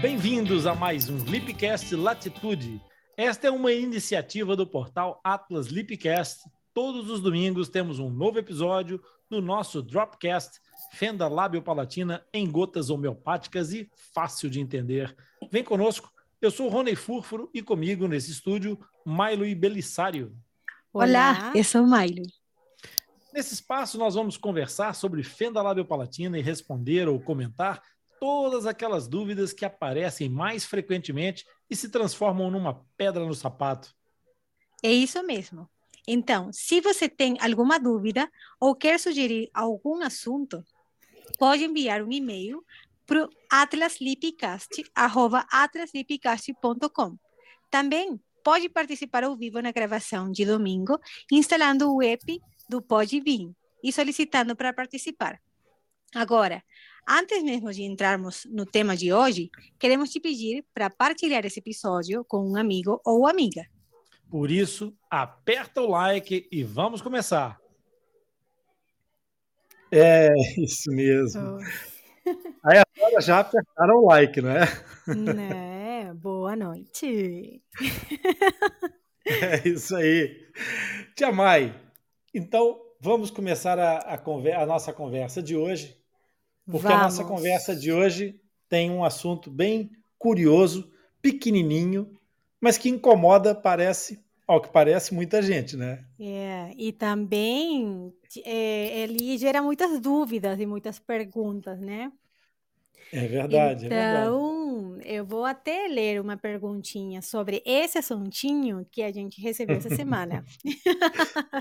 Bem-vindos a mais um Lipcast Latitude. Esta é uma iniciativa do portal Atlas Lipcast. Todos os domingos temos um novo episódio do nosso Dropcast Fenda Lábio Palatina em gotas homeopáticas e fácil de entender. Vem conosco. Eu sou Rony Furfuro e comigo nesse estúdio, Milo e Belissário. Olá, eu sou o Milo. Nesse espaço, nós vamos conversar sobre fenda lábio-palatina e responder ou comentar todas aquelas dúvidas que aparecem mais frequentemente e se transformam numa pedra no sapato. É isso mesmo. Então, se você tem alguma dúvida ou quer sugerir algum assunto, pode enviar um e-mail para o atlaslipcast.com. Também pode participar ao vivo na gravação de domingo, instalando o app do Pode Vir e solicitando para participar. Agora, antes mesmo de entrarmos no tema de hoje, queremos te pedir para partilhar esse episódio com um amigo ou amiga. Por isso, aperta o like e vamos começar. É, isso mesmo. Oh. Aí agora já apertaram o like, não é? Né? Boa noite. É isso aí. Tia Mai, então, vamos começar a, a, a nossa conversa de hoje, porque vamos. a nossa conversa de hoje tem um assunto bem curioso, pequenininho, mas que incomoda, parece, ao que parece, muita gente, né? É, e também é, ele gera muitas dúvidas e muitas perguntas, né? É verdade. Então, é verdade. eu vou até ler uma perguntinha sobre esse assuntinho que a gente recebeu essa semana.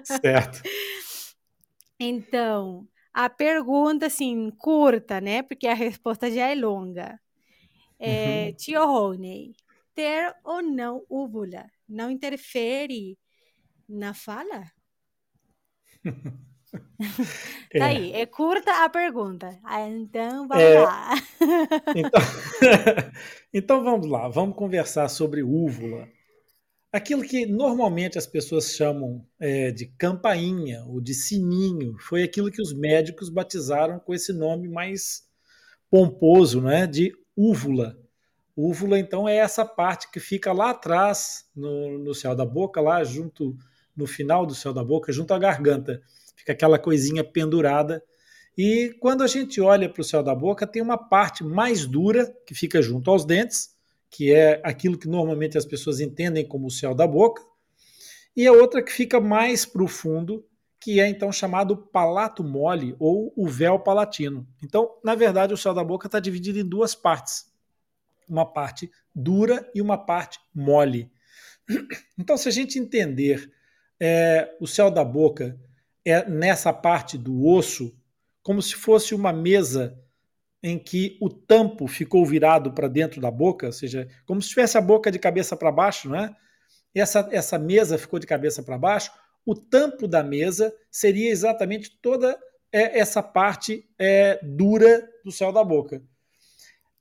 certo. Então, a pergunta, assim, curta, né? Porque a resposta já é longa. É, uhum. Tio Rony, ter ou não úvula não interfere na fala? É. Tá aí, é curta a pergunta. Ah, então vamos é, lá. Então, então vamos lá, vamos conversar sobre úvula. Aquilo que normalmente as pessoas chamam é, de campainha ou de sininho foi aquilo que os médicos batizaram com esse nome mais pomposo, né, de úvula. Úvula, então, é essa parte que fica lá atrás, no, no céu da boca, lá junto, no final do céu da boca, junto à garganta fica aquela coisinha pendurada. E quando a gente olha para o céu da boca, tem uma parte mais dura que fica junto aos dentes, que é aquilo que normalmente as pessoas entendem como o céu da boca, e a outra que fica mais profundo, que é então chamado palato mole ou o véu palatino. Então, na verdade, o céu da boca está dividido em duas partes: uma parte dura e uma parte mole. Então, se a gente entender é, o céu da boca é nessa parte do osso, como se fosse uma mesa em que o tampo ficou virado para dentro da boca, ou seja, como se tivesse a boca de cabeça para baixo, né? Essa, essa mesa ficou de cabeça para baixo, o tampo da mesa seria exatamente toda é, essa parte é, dura do céu da boca.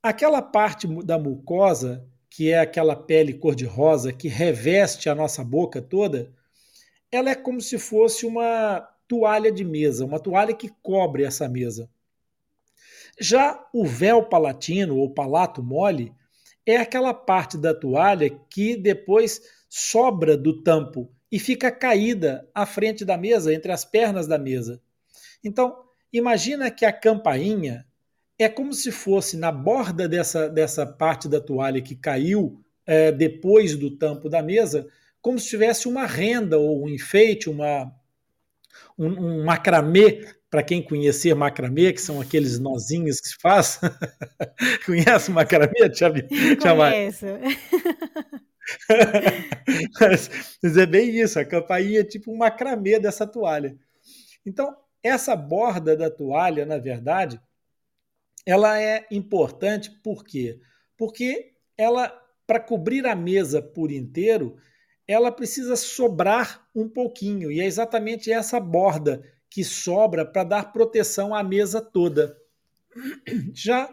Aquela parte da mucosa, que é aquela pele cor-de-rosa que reveste a nossa boca toda, ela é como se fosse uma toalha de mesa, uma toalha que cobre essa mesa. Já o véu palatino ou palato mole é aquela parte da toalha que depois sobra do tampo e fica caída à frente da mesa, entre as pernas da mesa. Então, imagina que a campainha é como se fosse na borda dessa, dessa parte da toalha que caiu é, depois do tampo da mesa, como se tivesse uma renda ou um enfeite, uma, um, um macramê, para quem conhecer macramê, que são aqueles nozinhos que se faz. Conhece macramê, Tia Conheço. mas, mas é bem isso, a campainha é tipo um macramê dessa toalha. Então, essa borda da toalha, na verdade, ela é importante por quê? Porque ela, para cobrir a mesa por inteiro, ela precisa sobrar um pouquinho, e é exatamente essa borda que sobra para dar proteção à mesa toda. Já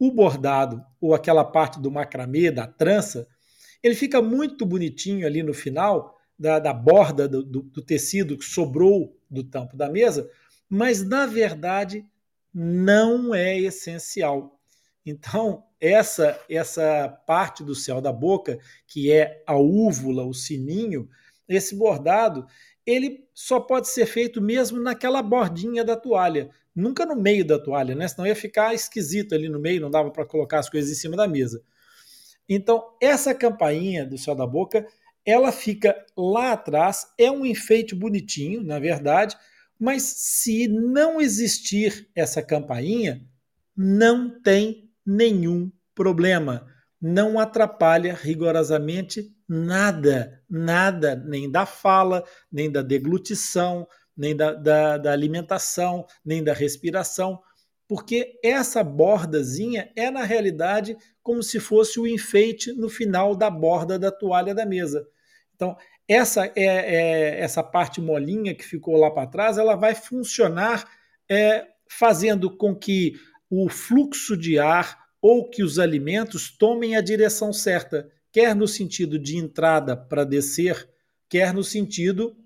o bordado, ou aquela parte do macramê, da trança, ele fica muito bonitinho ali no final, da, da borda do, do, do tecido que sobrou do tampo da mesa, mas na verdade não é essencial. Então, essa essa parte do céu da boca, que é a úvula, o sininho, esse bordado, ele só pode ser feito mesmo naquela bordinha da toalha, nunca no meio da toalha, né? Senão ia ficar esquisito ali no meio, não dava para colocar as coisas em cima da mesa. Então, essa campainha do céu da boca, ela fica lá atrás, é um enfeite bonitinho, na verdade, mas se não existir essa campainha, não tem nenhum problema. Não atrapalha rigorosamente nada, nada, nem da fala, nem da deglutição, nem da, da, da alimentação, nem da respiração, porque essa bordazinha é, na realidade, como se fosse o enfeite no final da borda da toalha da mesa. Então, essa é, é essa parte molinha que ficou lá para trás, ela vai funcionar é, fazendo com que o fluxo de ar ou que os alimentos tomem a direção certa, quer no sentido de entrada para descer, quer no sentido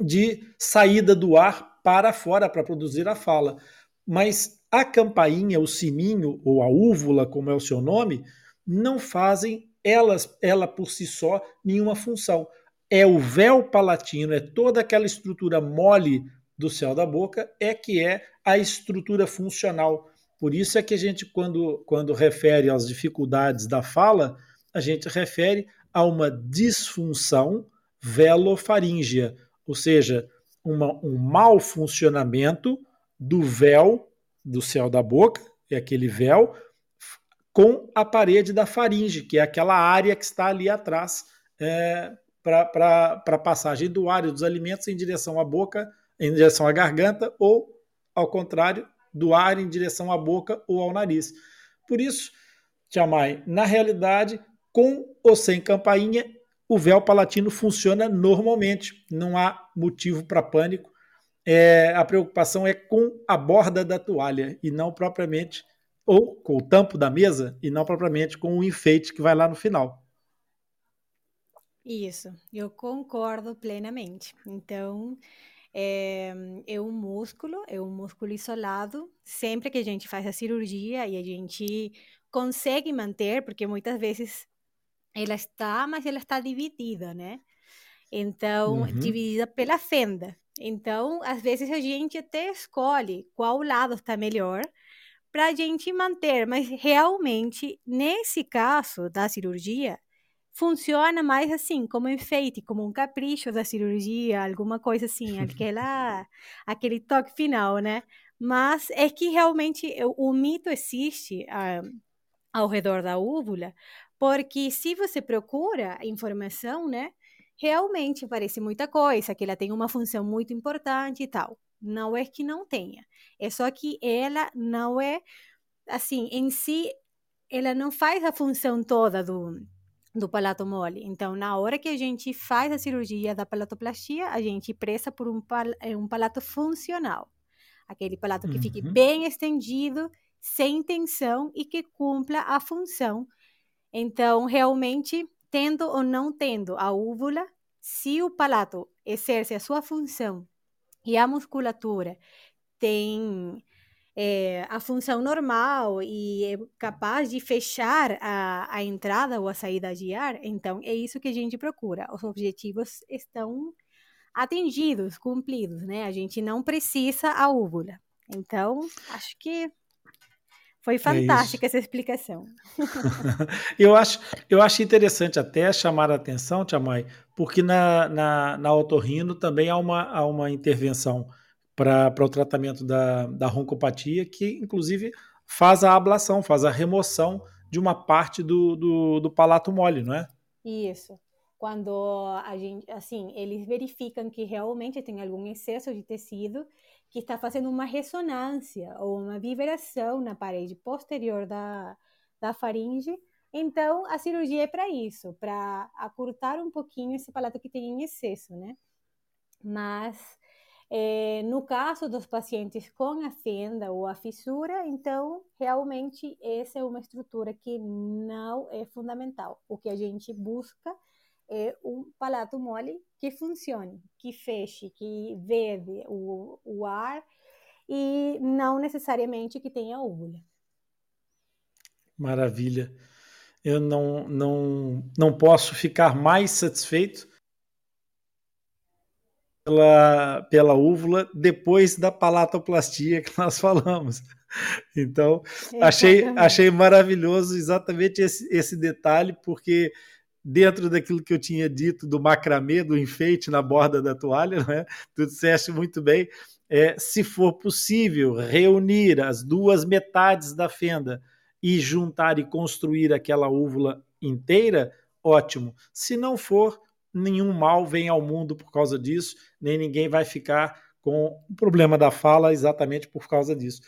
de saída do ar para fora para produzir a fala. Mas a campainha, o sininho ou a úvula, como é o seu nome, não fazem elas, ela por si só nenhuma função. É o véu palatino, é toda aquela estrutura mole do céu da boca, é que é a estrutura funcional. Por isso é que a gente, quando, quando refere às dificuldades da fala, a gente refere a uma disfunção velofaríngea, ou seja, uma, um mau funcionamento do véu do céu da boca, é aquele véu, com a parede da faringe, que é aquela área que está ali atrás é, para a passagem do ar e dos alimentos em direção à boca, em direção à garganta, ou, ao contrário, do ar em direção à boca ou ao nariz. Por isso, Tiamai, na realidade, com ou sem campainha, o véu palatino funciona normalmente, não há motivo para pânico. É, a preocupação é com a borda da toalha e não propriamente, ou com o tampo da mesa e não propriamente com o enfeite que vai lá no final. Isso, eu concordo plenamente. Então, é, é, um músculo, é um músculo isolado. Sempre que a gente faz a cirurgia e a gente consegue manter, porque muitas vezes ela está, mas ela está dividida, né? Então, uhum. dividida pela fenda. Então, às vezes a gente até escolhe qual lado está melhor para a gente manter, mas realmente, nesse caso da cirurgia, funciona mais assim, como enfeite, como um capricho da cirurgia, alguma coisa assim, aquela, aquele toque final, né? Mas é que realmente o, o mito existe uh, ao redor da úvula, porque se você procura informação, né, realmente parece muita coisa, que ela tem uma função muito importante e tal. Não é que não tenha, é só que ela não é, assim, em si, ela não faz a função toda do, do palato mole. Então, na hora que a gente faz a cirurgia da palatoplastia, a gente pressa por um, pal é, um palato funcional. Aquele palato que uhum. fique bem estendido, sem tensão e que cumpra a função então, realmente, tendo ou não tendo a úvula, se o palato exerce a sua função e a musculatura tem é, a função normal e é capaz de fechar a, a entrada ou a saída de ar, então é isso que a gente procura. Os objetivos estão atingidos, cumpridos, né? A gente não precisa a úvula. Então, acho que foi é fantástica é essa explicação. eu, acho, eu acho interessante até chamar a atenção, Tiamai, porque na, na, na otorrino também há uma, há uma intervenção para o tratamento da, da roncopatia, que inclusive faz a ablação, faz a remoção de uma parte do, do, do palato mole, não é? Isso. Quando a gente, assim, eles verificam que realmente tem algum excesso de tecido que está fazendo uma ressonância ou uma vibração na parede posterior da, da faringe. Então, a cirurgia é para isso, para acurtar um pouquinho esse palato que tem em excesso, né? Mas, é, no caso dos pacientes com a fenda ou a fissura, então, realmente, essa é uma estrutura que não é fundamental. O que a gente busca é um palato mole que funcione, que feche, que vede o, o ar e não necessariamente que tenha úvula. Maravilha. Eu não, não, não posso ficar mais satisfeito pela, pela úvula depois da palatoplastia que nós falamos. Então, achei, achei maravilhoso exatamente esse, esse detalhe, porque dentro daquilo que eu tinha dito do macramê, do enfeite na borda da toalha, né? tu disseste muito bem, é, se for possível reunir as duas metades da fenda e juntar e construir aquela úvula inteira, ótimo. Se não for, nenhum mal vem ao mundo por causa disso, nem ninguém vai ficar com o problema da fala exatamente por causa disso.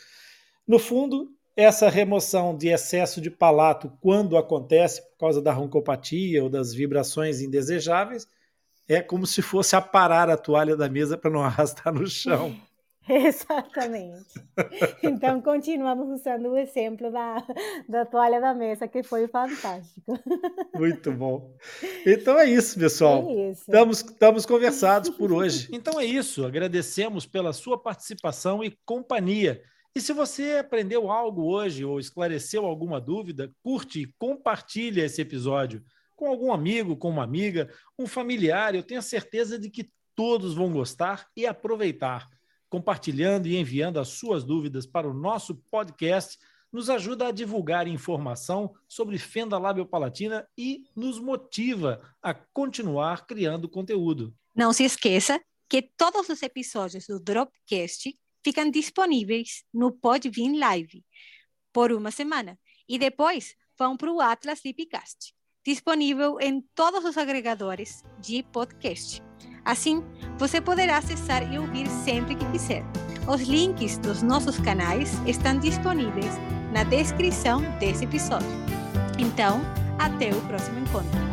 No fundo, essa remoção de excesso de palato, quando acontece por causa da roncopatia ou das vibrações indesejáveis, é como se fosse aparar a toalha da mesa para não arrastar no chão. Exatamente. Então, continuamos usando o exemplo da, da toalha da mesa, que foi fantástico. Muito bom. Então é isso, pessoal. É isso. Estamos, estamos conversados por hoje. Então é isso. Agradecemos pela sua participação e companhia. E se você aprendeu algo hoje ou esclareceu alguma dúvida, curte e compartilhe esse episódio com algum amigo, com uma amiga, um familiar. Eu tenho certeza de que todos vão gostar e aproveitar compartilhando e enviando as suas dúvidas para o nosso podcast, nos ajuda a divulgar informação sobre fenda labiopalatina e nos motiva a continuar criando conteúdo. Não se esqueça que todos os episódios do Dropcast ficam disponíveis no Podbean Live por uma semana e depois vão para o Atlas Lipcast, disponível em todos os agregadores de podcast. Assim, você poderá acessar e ouvir sempre que quiser. Os links dos nossos canais estão disponíveis na descrição desse episódio. Então, até o próximo encontro.